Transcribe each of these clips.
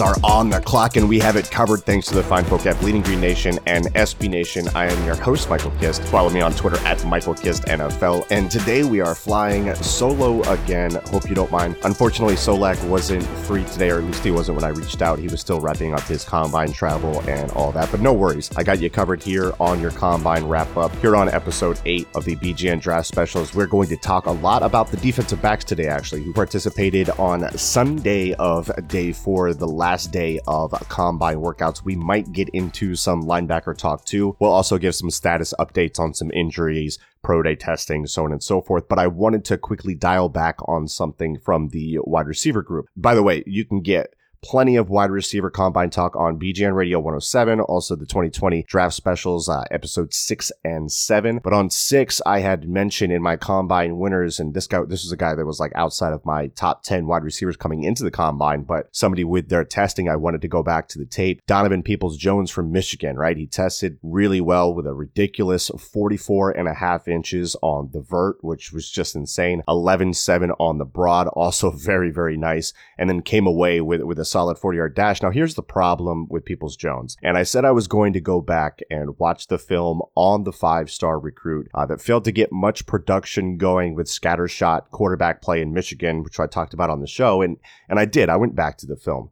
Are on the clock, and we have it covered thanks to the fine folk at Bleeding Green Nation and SB Nation. I am your host, Michael Kist. Follow me on Twitter at Michael Kist NFL. And today we are flying solo again. Hope you don't mind. Unfortunately, Solak wasn't free today, or at least he wasn't when I reached out. He was still wrapping up his combine travel and all that. But no worries. I got you covered here on your combine wrap up. Here on episode 8 of the BGN Draft Specials, we're going to talk a lot about the defensive backs today, actually, who participated on Sunday of day four, the last day of combine workouts. We might get into some linebacker talk too. We'll also give some status updates on some injuries, pro day testing, so on and so forth. But I wanted to quickly dial back on something from the wide receiver group. By the way, you can get plenty of wide receiver combine talk on BGN Radio 107, also the 2020 draft specials, uh, episode six and seven. But on six, I had mentioned in my combine winners, and this guy, this was a guy that was like outside of my top 10 wide receivers coming into the combine, but somebody with their testing, I wanted to go back to the tape. Donovan Peoples Jones from Michigan, right? He tested really well with a ridiculous 44 and a half inches on the vert, which was just insane. 11 7 on the broad, also very, very nice. And then came away with, with a solid 40 yard dash. Now, here's the problem with Peoples Jones. And I said I was going to go back and watch the film on the five star recruit uh, that failed to get much production going with scattershot quarterback play in Michigan, which I talked about on the show. And, and I did. I went back to the film.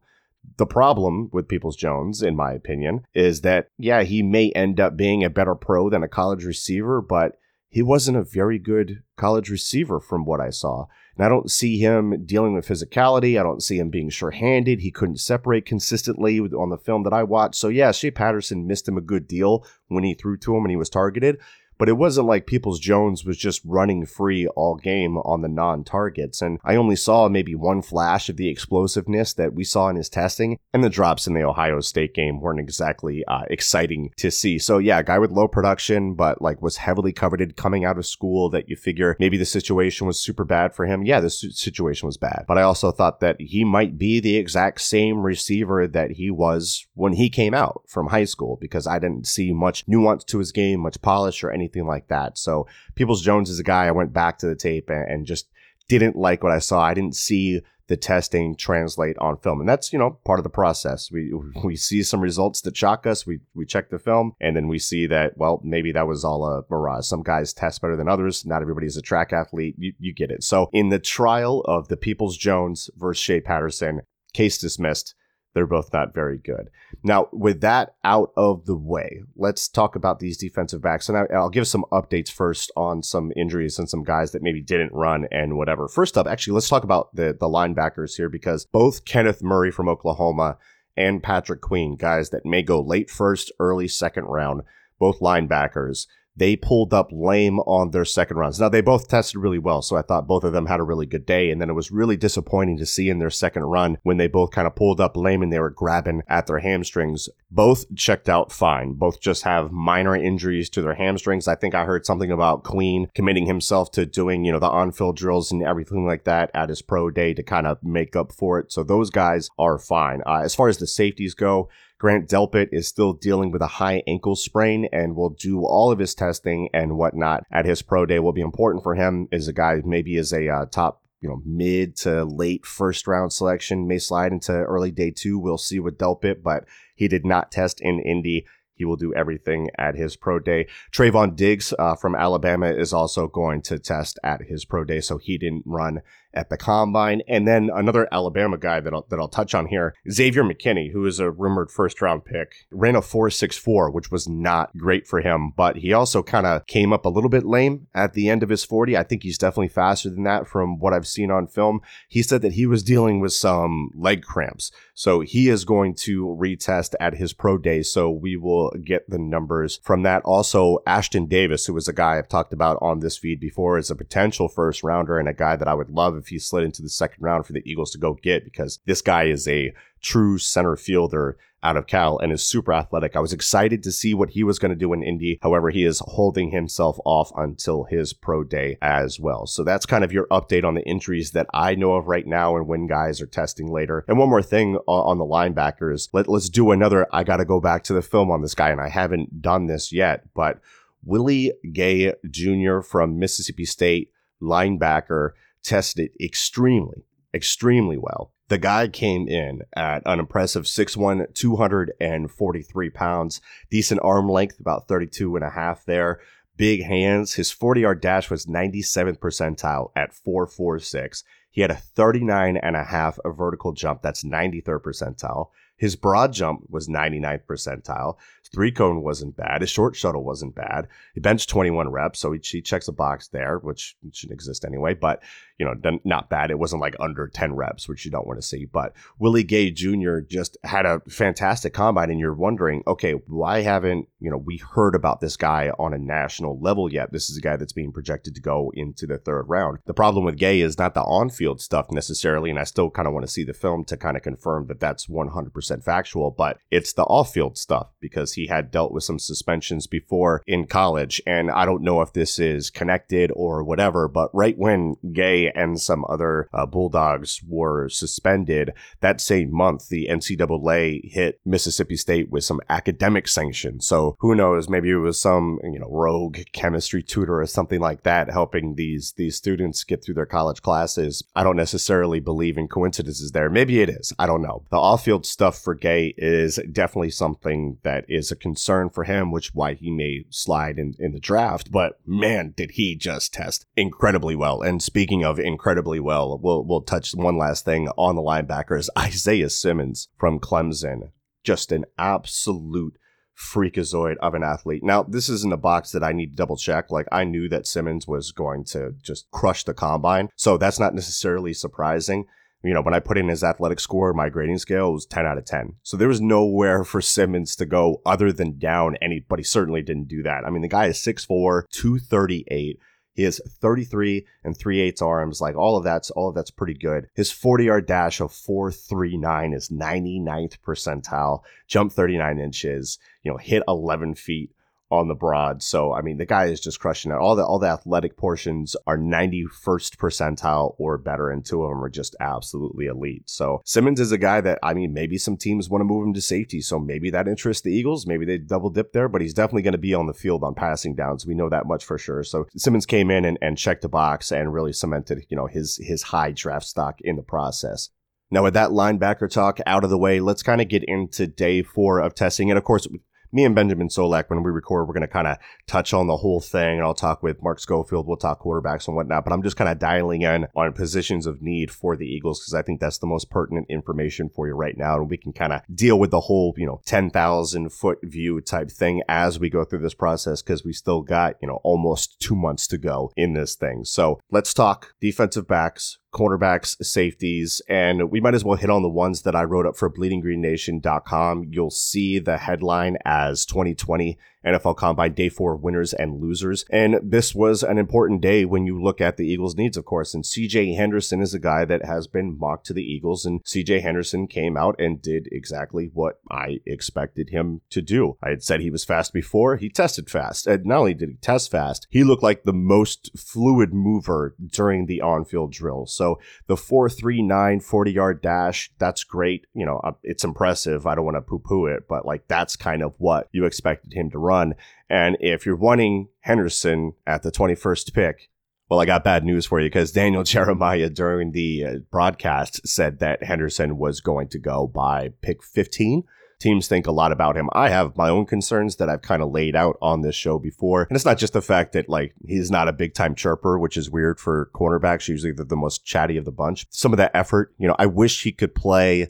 The problem with Peoples Jones, in my opinion, is that, yeah, he may end up being a better pro than a college receiver, but he wasn't a very good college receiver from what I saw. And I don't see him dealing with physicality. I don't see him being sure handed. He couldn't separate consistently on the film that I watched. So, yeah, Shea Patterson missed him a good deal when he threw to him and he was targeted but it wasn't like Peoples Jones was just running free all game on the non targets. And I only saw maybe one flash of the explosiveness that we saw in his testing, and the drops in the Ohio State game weren't exactly uh, exciting to see. So, yeah, guy with low production, but like was heavily coveted coming out of school that you figure maybe the situation was super bad for him. Yeah, the situation was bad. But I also thought that he might be the exact same receiver that he was when he came out from high school because I didn't see much nuance to his game, much polish or anything anything like that. So Peoples Jones is a guy I went back to the tape and, and just didn't like what I saw. I didn't see the testing translate on film. And that's, you know, part of the process. We we see some results that shock us. We we check the film and then we see that, well, maybe that was all a mirage. Some guys test better than others. Not everybody is a track athlete. You, you get it. So in the trial of the Peoples Jones versus Shea Patterson, case dismissed they're both not very good. Now, with that out of the way, let's talk about these defensive backs. And I, will give some updates first on some injuries and some guys that maybe didn't run and whatever. First up, actually, let's talk about the, the linebackers here because both Kenneth Murray from Oklahoma and Patrick Queen, guys that may go late first, early second round, both linebackers, they pulled up lame on their second runs. Now, they both tested really well, so I thought both of them had a really good day. And then it was really disappointing to see in their second run when they both kind of pulled up lame and they were grabbing at their hamstrings. Both checked out fine. Both just have minor injuries to their hamstrings. I think I heard something about Queen committing himself to doing, you know, the on field drills and everything like that at his pro day to kind of make up for it. So those guys are fine. Uh, as far as the safeties go, Grant Delpit is still dealing with a high ankle sprain and will do all of his testing and whatnot at his pro day. Will be important for him is a guy maybe is a uh, top you know, mid to late first round selection may slide into early day two. We'll see with Delpit, but he did not test in Indy. He will do everything at his pro day. Trevon Diggs uh, from Alabama is also going to test at his pro day, so he didn't run at the combine. And then another Alabama guy that I'll, that I'll touch on here, Xavier McKinney, who is a rumored first round pick, ran a 4.64, which was not great for him, but he also kind of came up a little bit lame at the end of his 40. I think he's definitely faster than that from what I've seen on film. He said that he was dealing with some leg cramps. So he is going to retest at his pro day. So we will get the numbers from that. Also, Ashtyn Davis, who was a guy I've talked about on this feed before, is a potential first rounder and a guy that I would love if he slid into the second round for the Eagles to go get because this guy is a true center fielder out of Cal and is super athletic. I was excited to see what he was going to do in Indy. However, he is holding himself off until his pro day as well. So that's kind of your update on the injuries that I know of right now and when guys are testing later. And one more thing on the linebackers, let, let's do another. I got to go back to the film on this guy, and I haven't done this yet, but Willie Gay Jr. from Mississippi State linebacker tested extremely, extremely well. The guy came in at an impressive 6'1, 243 pounds, decent arm length, about 32 and a half there. Big hands. His 40 yard dash was 97th percentile at 446. He had a 39 and a half vertical jump. That's 93rd percentile. His broad jump was 99th percentile. Three cone wasn't bad. His short shuttle wasn't bad. He benched 21 reps, so he, he checks a box there, which shouldn't exist anyway. But you know, not bad. It wasn't like under 10 reps, which you don't want to see. But Willie Gay Jr. just had a fantastic combine, and you're wondering, okay, why haven't you know we heard about this guy on a national level yet? This is a guy that's being projected to go into the third round. The problem with Gay is not the on-field stuff necessarily, and I still kind of want to see the film to kind of confirm that that's 100% factual. But it's the off-field stuff because he had dealt with some suspensions before in college. And I don't know if this is connected or whatever, but right when Gay and some other uh, Bulldogs were suspended, that same month, the NCAA hit Mississippi State with some academic sanctions. So who knows? Maybe it was some, you know, rogue chemistry tutor or something like that helping these, these students get through their college classes. I don't necessarily believe in coincidences there. Maybe it is. I don't know. The off field stuff for Gay is definitely something that is a concern for him, which why he may slide in, in the draft. But man, did he just test incredibly well. And speaking of incredibly well, we'll we'll touch one last thing on the linebackers. Isaiah Simmons from Clemson, just an absolute freakazoid of an athlete. Now, this isn't a box that I need to double check. Like, I knew that Simmons was going to just crush the combine. So that's not necessarily surprising you know, when I put in his athletic score, my grading scale was 10 out of 10. So there was nowhere for Simmons to go other than down any, but he certainly didn't do that. I mean, the guy is 6'4, 238. He has 33 and 3 eighths arms. Like all of that's all of that's pretty good. His 40 yard dash of 439 is 99th percentile. Jump 39 inches. You know, hit 11 feet on the broad. So I mean, the guy is just crushing it. All the all the athletic portions are 91st percentile or better, and two of them are just absolutely elite. So Simmons is a guy that I mean, maybe some teams want to move him to safety, so maybe that interests the Eagles. Maybe they double dip there, but he's definitely going to be on the field on passing downs. We know that much for sure. So Simmons came in and, and checked the box and really cemented, you know, his his high draft stock in the process. Now, with that linebacker talk out of the way, let's kind of get into day four of testing. And of course, me and Benjamin Solak, when we record, we're going to kind of touch on the whole thing. And I'll talk with Mark Schofield. We'll talk quarterbacks and whatnot. But I'm just kind of dialing in on positions of need for the Eagles because I think that's the most pertinent information for you right now. And we can kind of deal with the whole, you know, 10,000 foot view type thing as we go through this process because we still got, you know, almost two months to go in this thing. So let's talk defensive backs, cornerbacks, safeties, and we might as well hit on the ones that I wrote up for bleedinggreennation.com. You'll see the headline as 2020 NFL Combine Day 4 winners and losers. And this was an important day when you look at the Eagles' needs, of course. And CJ Henderson is a guy that has been mocked to the Eagles, and CJ Henderson came out and did exactly what I expected him to do. I had said he was fast before, he tested fast. And not only did he test fast, he looked like the most fluid mover during the on field drill. So the 439 40 yard dash, that's great. You know, uh, it's impressive. I don't want to poo poo it, but like that's kind of what you expected him to run run. And if you're wanting Henderson at the 21st pick, well, I got bad news for you because Daniel Jeremiah during the uh, broadcast said that Henderson was going to go by pick 15. teams think a lot about him. I have my own concerns that I've kind of laid out on this show before. And it's not just the fact that like he's not a big time chirper, which is weird for cornerbacks. Usually they're the most chatty of the bunch. Some of that effort, you know, I wish he could play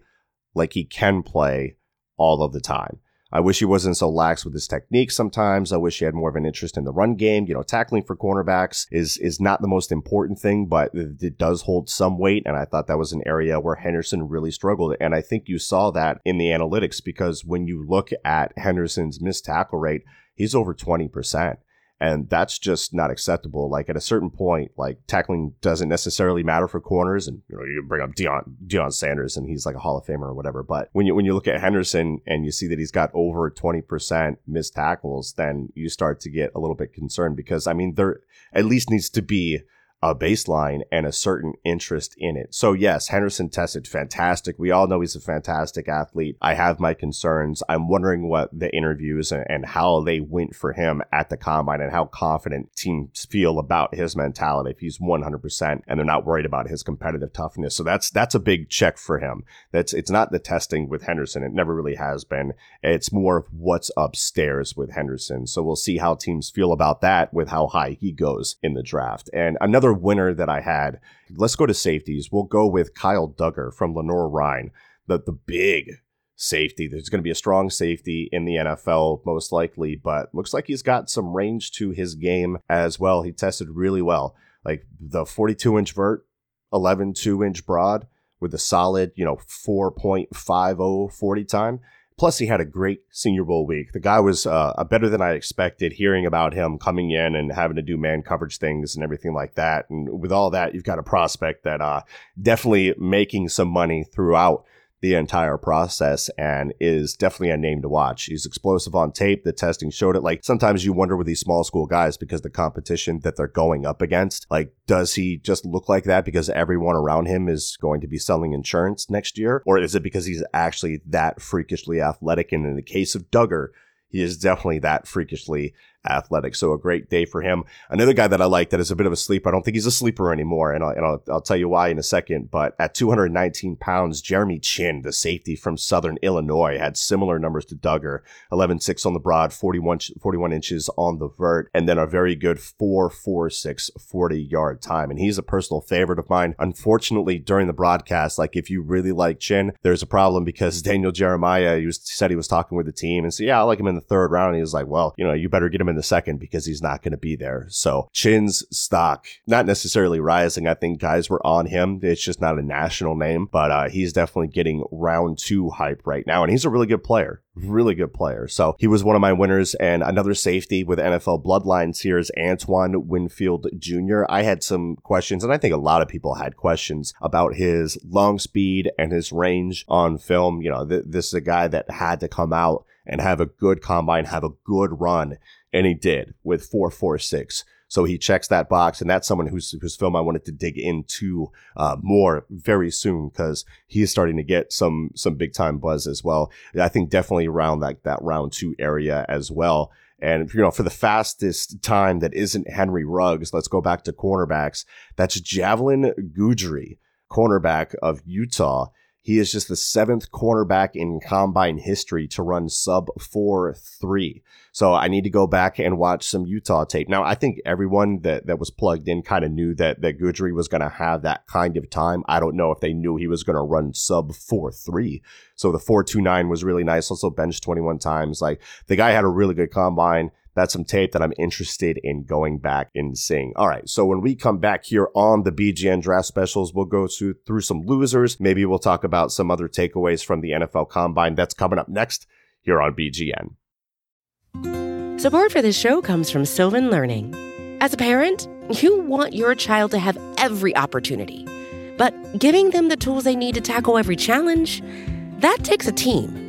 like he can play all of the time. I wish he wasn't so lax with his technique sometimes. I wish he had more of an interest in the run game. You know, tackling for cornerbacks is is not the most important thing, but it does hold some weight. And I thought that was an area where Henderson really struggled. And I think you saw that in the analytics because when you look at Henderson's missed tackle rate, he's over 20% and that's just not acceptable. Like at a certain point, like tackling doesn't necessarily matter for corners, and you know you bring up Deion Deion Sanders, and he's like a Hall of Famer or whatever. But when you when you look at Henderson and you see that he's got over twenty percent missed tackles, then you start to get a little bit concerned because I mean there at least needs to be a baseline and a certain interest in it. So yes, Henderson tested fantastic. We all know he's a fantastic athlete. I have my concerns. I'm wondering what the interviews and, how they went for him at the combine and how confident teams feel about his mentality if he's 100% and they're not worried about his competitive toughness. So that's that's a big check for him. That's it's not the testing with Henderson. It never really has been. It's more of what's upstairs with Henderson. So we'll see how teams feel about that with how high he goes in the draft. And another another winner that I had. Let's go to safeties. We'll go with Kyle Dugger from Lenoir-Rhyne, the the big safety. There's going to be a strong safety in the NFL, most likely, but looks like he's got some range to his game as well. He tested really well. Like the 42 inch vert, 11 2 inch broad with a solid, you know, 4.50 40 time. Plus, he had a great Senior Bowl week. The guy was uh, better than I expected. Hearing about him coming in and having to do man coverage things and everything like that, and with all that, you've got a prospect that uh, definitely making some money throughout the entire process and is definitely a name to watch. He's explosive on tape. The testing showed it. Like sometimes you wonder with these small school guys because the competition that they're going up against, like, does he just look like that because everyone around him is going to be selling insurance next year? Or is it because he's actually that freakishly athletic? And in the case of Dugger, he is definitely that freakishly athletic. So a great day for him. Another guy that I like that is a bit of a sleeper. I don't think he's a sleeper anymore, and I'll, and I'll, I'll tell you why in a second. But at 219 pounds, Jeremy Chinn, the safety from Southern Illinois, had similar numbers to Dugger 11.6 on the broad, 41, 41 inches on the vert, and then a very good 4.46 40 yard time. And he's a personal favorite of mine. Unfortunately, during the broadcast, like if you really like Chinn, there's a problem because Daniel Jeremiah he was, said he was talking with the team and said, Yeah, I like him in the third round. And he was like, Well, you know, you better get him in the second because he's not going to be there. So Chinn's stock, not necessarily rising. I think guys were on him. It's just not a national name, but uh, he's definitely getting round two hype right now. And he's a really good player, really good player. So he was one of my winners. And another safety with NFL bloodlines here is Antoine Winfield Jr. I had some questions, and I think a lot of people had questions about his long speed and his range on film. You know, th- this is a guy that had to come out and have a good combine, have a good run. And he did with 446. So he checks that box, and that's someone whose whose film I wanted to dig into uh, more very soon because he's starting to get some some big time buzz as well. I think definitely around that that round two area as well. And you know, for the fastest time that isn't Henry Ruggs, let's go back to cornerbacks. That's Javelin Guidry, cornerback of Utah. He is just the seventh cornerback in combine history to run sub 4 3. So I need to go back and watch some Utah tape. Now, I think everyone that, that was plugged in kind of knew that, that Guidry was going to have that kind of time. I don't know if they knew he was going to run sub 4 3. So the 4.29 was really nice. Also, bench 21 times. Like the guy had a really good combine that's some tape that I'm interested in going back and seeing. All right, so when we come back here on the BGN draft specials, we'll go through, through some losers. Maybe we'll talk about some other takeaways from the NFL Combine. That's coming up next here on BGN. Support for this show comes from Sylvan Learning. As a parent, you want your child to have every opportunity, but giving them the tools they need to tackle every challenge, that takes a team.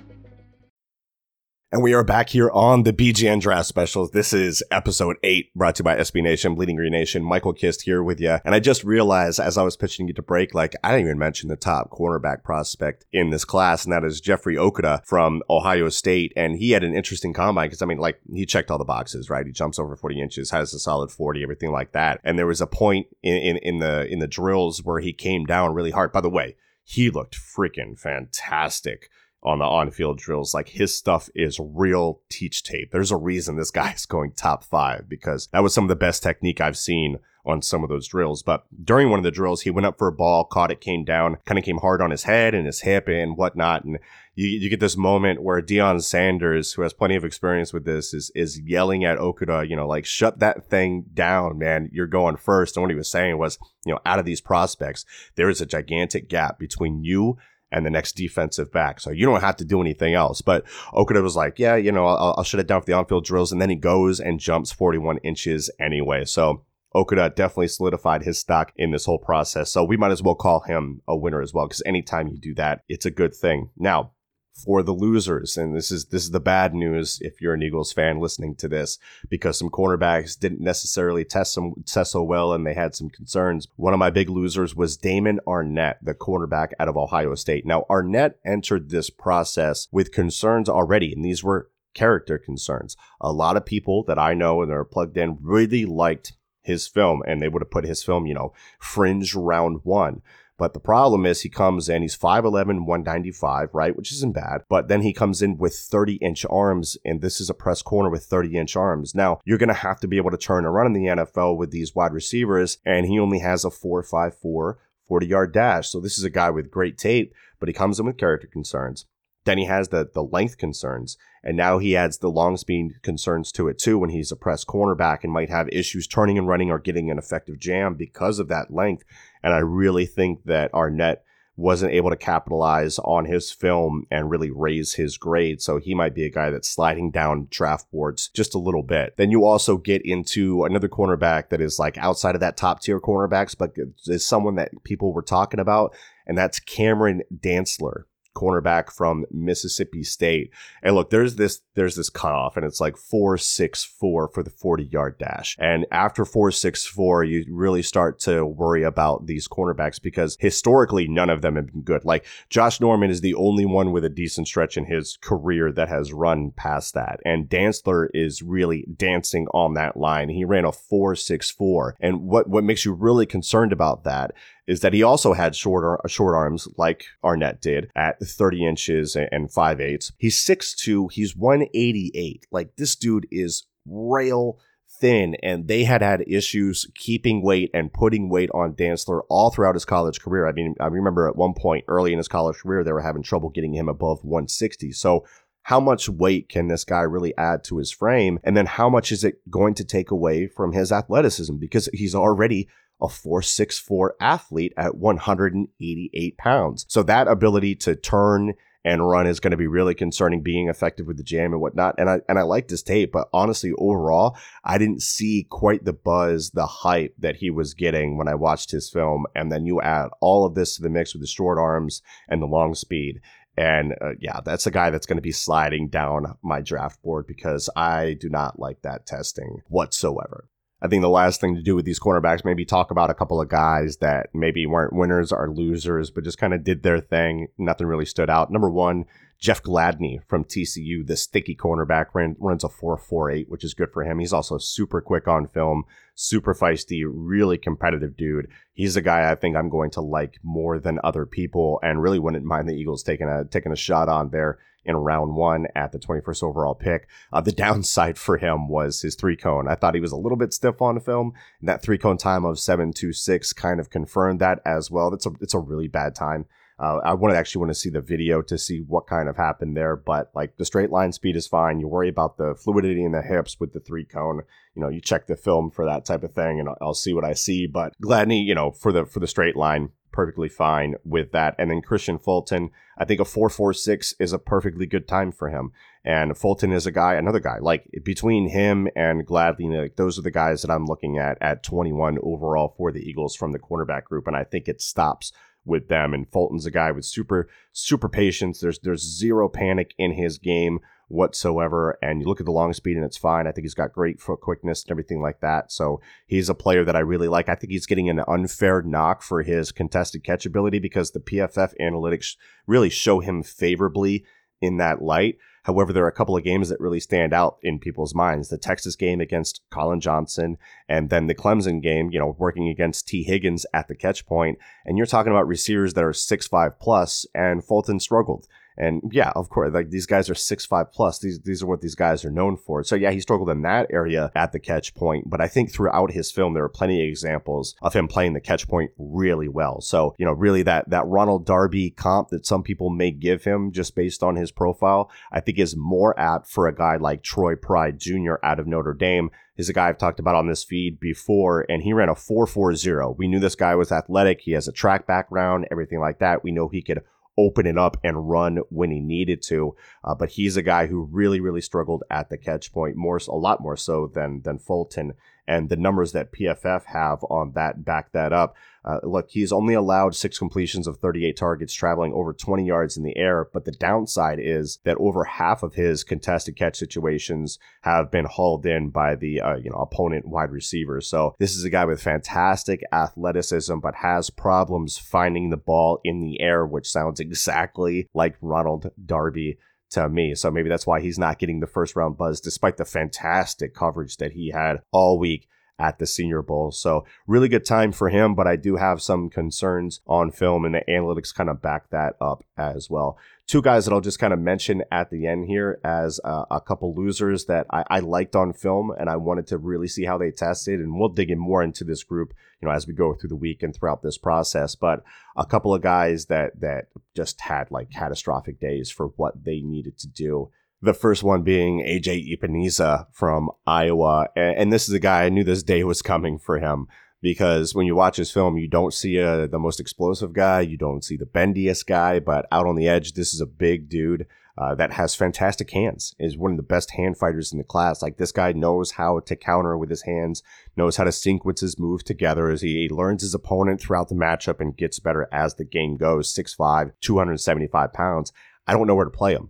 And we are back here on the BGN Draft Specials. This is episode eight, brought to you by SB Nation, Bleeding Green Nation. Michael Kist here with you. And I just realized as I was pitching you to break, like I didn't even mention the top cornerback prospect in this class, and that is Jeffrey Okudah from Ohio State. And he had an interesting combine because I mean, like he checked all the boxes, right? He jumps over 40 inches, has a solid 40, everything like that. And there was a point in, in, in the in the drills where he came down really hard. By the way, he looked freaking fantastic on the on-field drills. Like his stuff is real teach tape. There's a reason this guy is going top five because that was some of the best technique I've seen on some of those drills. But during one of the drills, he went up for a ball, caught it, came down, kind of came hard on his head and his hip and whatnot. And you, you get this moment where Deion Sanders, who has plenty of experience with this, is is yelling at Okudah, you know, like shut that thing down, man. You're going first. And what he was saying was, you know, out of these prospects, there is a gigantic gap between you and the next defensive back. So you don't have to do anything else. But Okudah was like, yeah, you know, I'll, I'll shut it down for the on-field drills. And then he goes and jumps 41 inches anyway. So Okudah definitely solidified his stock in this whole process. So we might as well call him a winner as well, because anytime you do that, it's a good thing. Now, for the losers. And this is this is the bad news if you're an Eagles fan listening to this, because some cornerbacks didn't necessarily test some test so well and they had some concerns. One of my big losers was Damon Arnette, the cornerback out of Ohio State. Now Arnette entered this process with concerns already, and these were character concerns. A lot of people that I know and are plugged in really liked his film and they would have put his film, you know, fringe round one. But the problem is he comes in, he's 5'11, 195, right? Which isn't bad. But then he comes in with 30 inch arms, and this is a press corner with 30 inch arms. Now, you're going to have to be able to turn and run in the NFL with these wide receivers, and he only has a 4'5'4 40 yard dash. So this is a guy with great tape, but he comes in with character concerns. Then he has the the length concerns, and now he adds the long speed concerns to it too. When he's a press cornerback and might have issues turning and running or getting an effective jam because of that length. And I really think that Arnette wasn't able to capitalize on his film and really raise his grade. So he might be a guy that's sliding down draft boards just a little bit. Then you also get into another cornerback that is like outside of that top tier cornerbacks, but is someone that people were talking about, and that's Cameron Dantzler cornerback from Mississippi State. And look, there's this there's this cutoff, and it's like four six four for the forty yard dash. And after four six four, you really start to worry about these cornerbacks because historically none of them have been good. Like Josh Norman is the only one with a decent stretch in his career that has run past that, and Dantzler is really dancing on that line. He ran a four six four, and what what makes you really concerned about that is that he also had short, short arms like Arnette did at 30 inches and 5 eighths. He's 6'2, he's 188. Like this dude is rail thin and they had had issues keeping weight and putting weight on Dantzler all throughout his college career. I mean, I remember at one point early in his college career, they were having trouble getting him above 160. So how much weight can this guy really add to his frame? And then how much is it going to take away from his athleticism? Because he's already a 464 athlete at 188 pounds. So that ability to turn and run is going to be really concerning being effective with the jam and whatnot. And I and I like this tape, but honestly, overall, I didn't see quite the buzz, the hype that he was getting when I watched his film. And then you add all of this to the mix with the short arms and the long speed. And uh, yeah, that's a guy that's going to be sliding down my draft board because I do not like that testing whatsoever. I think the last thing to do with these cornerbacks, maybe talk about a couple of guys that maybe weren't winners or losers, but just kind of did their thing. Nothing really stood out. Number one, Jeff Gladney from TCU, the sticky cornerback, ran, runs a 4.48, which is good for him. He's also super quick on film, super feisty, really competitive dude. He's a guy I think I'm going to like more than other people, and really wouldn't mind the Eagles taking a taking a shot on there in round one at the 21st overall pick. Uh, the downside for him was his three cone. I thought he was a little bit stiff on film, and that three cone time of 7.26 kind of confirmed that as well. That's a it's a really bad time. Uh, I want to actually want to see the video to see what kind of happened there, but like the straight line speed is fine. You worry about the fluidity in the hips with the three cone. You know, you check the film for that type of thing, and I'll, I'll see what I see. But Gladney, you know, for the for the straight line, perfectly fine with that. And then Kristian Fulton, I think a 446 is a perfectly good time for him. And Fulton is a guy, another guy, like between him and Gladney, like those are the guys that I'm looking at at 21 overall for the Eagles from the cornerback group. And I think it stops with them. And Fulton's a guy with super super patience. There's there's zero panic in his game whatsoever. And you look at the long speed and it's fine. I think he's got great foot quickness and everything like that. So he's a player that I really like. I think he's getting an unfair knock for his contested catch ability because the PFF analytics really show him favorably in that light. However, there are a couple of games that really stand out in people's minds. The Texas game against Collin Johnson, and then the Clemson game, you know, working against Tee Higgins at the catch point. And you're talking about receivers that are six five plus, and Fulton struggled. And yeah, of course, like these guys are six five plus. These these are what these guys are known for. So yeah, he struggled in that area at the catch point. But I think throughout his film, there are plenty of examples of him playing the catch point really well. So you know, really that that Ronald Darby comp that some people may give him just based on his profile, I think is more apt for a guy like Troy Pride Jr. out of Notre Dame is a guy I've talked about on this feed before, and he ran a 4.40. We knew this guy was athletic. He has a track background, everything like that. We know he could open it up and run when he needed to. Uh, but he's a guy who really, really struggled at the catch point, more a lot more so than than Fulton and the numbers that PFF have on that back that up. Uh, look, he's only allowed six completions of 38 targets, traveling over 20 yards in the air. But the downside is that over half of his contested catch situations have been hauled in by the uh, you know opponent wide receivers. So this is a guy with fantastic athleticism, but has problems finding the ball in the air, which sounds exactly like Ronald Darby to me. So maybe that's why he's not getting the first round buzz, despite the fantastic coverage that he had all week at the Senior Bowl. So really good time for him, but I do have some concerns on film, and the analytics kind of back that up as well. Two guys that I'll just kind of mention at the end here as uh, a couple losers that I, I liked on film, and I wanted to really see how they tested, and we'll dig in more into this group, you know, as we go through the week and throughout this process. But a couple of guys that that just had like catastrophic days for what they needed to do the first one being AJ Epenesa from Iowa. And, this is a guy I knew this day was coming for him because when you watch his film, you don't see a, the most explosive guy, you don't see the bendiest guy, but out on the edge, this is a big dude. Uh, that has fantastic hands is one of the best hand fighters in the class like this guy knows how to counter with his hands knows how to sequence his move together as he, he learns his opponent throughout the matchup and gets better as the game goes 6'5 275 pounds i don't know where to play him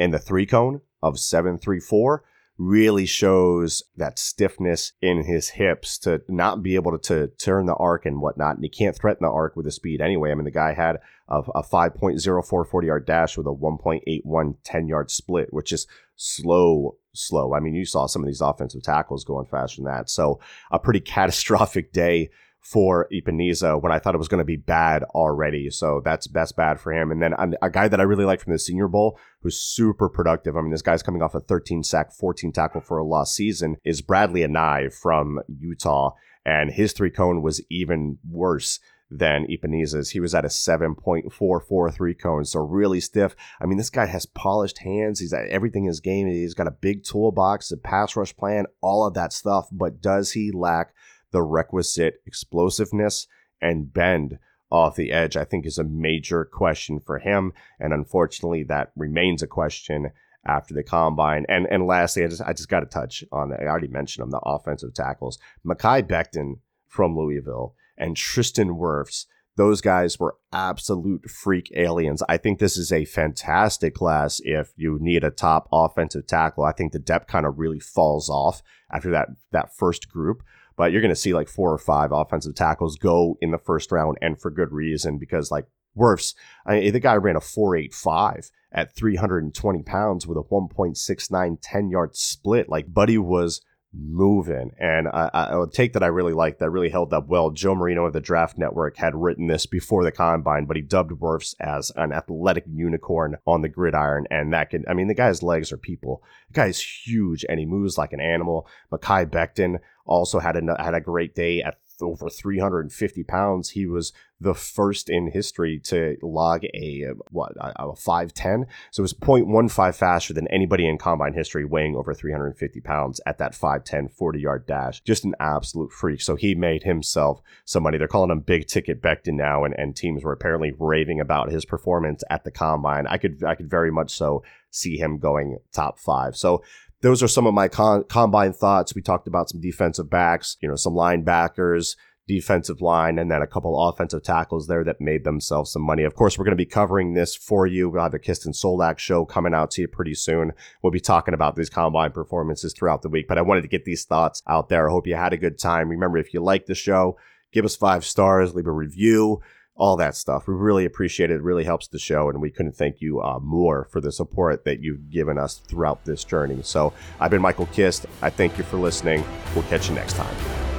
and the three cone of 734 really shows that stiffness in his hips to not be able to, to turn the arc and whatnot. And he can't threaten the arc with the speed anyway. I mean, the guy had a, a 5.04 40 yard dash with a 1.81 10 yard split, which is slow, slow. I mean, you saw some of these offensive tackles going faster than that. So a pretty catastrophic day for Epenesa when I thought it was going to be bad already. So that's that's bad for him. And then a guy that I really like from the Senior Bowl, who's super productive. I mean, this guy's coming off a 13 sack, 14 tackle for a lost season, is Bradlee Anae from Utah, and his three cone was even worse than Epenesa's. He was at a 7.443 cone, so really stiff. I mean, this guy has polished hands. He's at everything in his game. He's got a big toolbox, a pass rush plan, all of that stuff. But does he lack the requisite explosiveness and bend off the edge, I think is a major question for him. And unfortunately, that remains a question after the combine. And and lastly, I just I just got to touch on I already mentioned them, the offensive tackles. Mekhi Becton from Louisville and Tristan Wirfs. Those guys were absolute freak aliens. I think this is a fantastic class if you need a top offensive tackle. I think the depth kind of really falls off after that that first group. But you're going to see like four or five offensive tackles go in the first round and for good reason because like Wirfs, I mean, the guy ran a 4.85 at 320 pounds with a 1.69 10 yard split. Like Buddy was moving. And I, I, a take that I really liked that really held up well. Joe Marino of the Draft Network had written this before the combine, but he dubbed Wirfs as an athletic unicorn on the gridiron. And that can, I mean, the guy's legs are people. The guy's huge and he moves like an animal. Mekhi Becton also had a, had a great day at over 350 pounds. He was the first in history to log a what a 510. So it was 0.15 faster than anybody in combine history weighing over 350 pounds at that 510 40 yard dash. Just an absolute freak. So he made himself some money. They're calling him Big Ticket Becton now, and, and teams were apparently raving about his performance at the combine. I could I could very much so see him going top five. So those are some of my con- combine thoughts. We talked about some defensive backs, you know, some linebackers, defensive line, and then a couple offensive tackles there that made themselves some money. Of course, we're going to be covering this for you. We'll have Kist and Solak show coming out to you pretty soon. We'll be talking about these combine performances throughout the week, but I wanted to get these thoughts out there. I hope you had a good time. Remember, if you like the show, give us five stars, leave a review all that stuff. We really appreciate it. It really helps the show, and we couldn't thank you uh, more for the support that you've given us throughout this journey. So I've been Michael Kist. I thank you for listening. We'll catch you next time.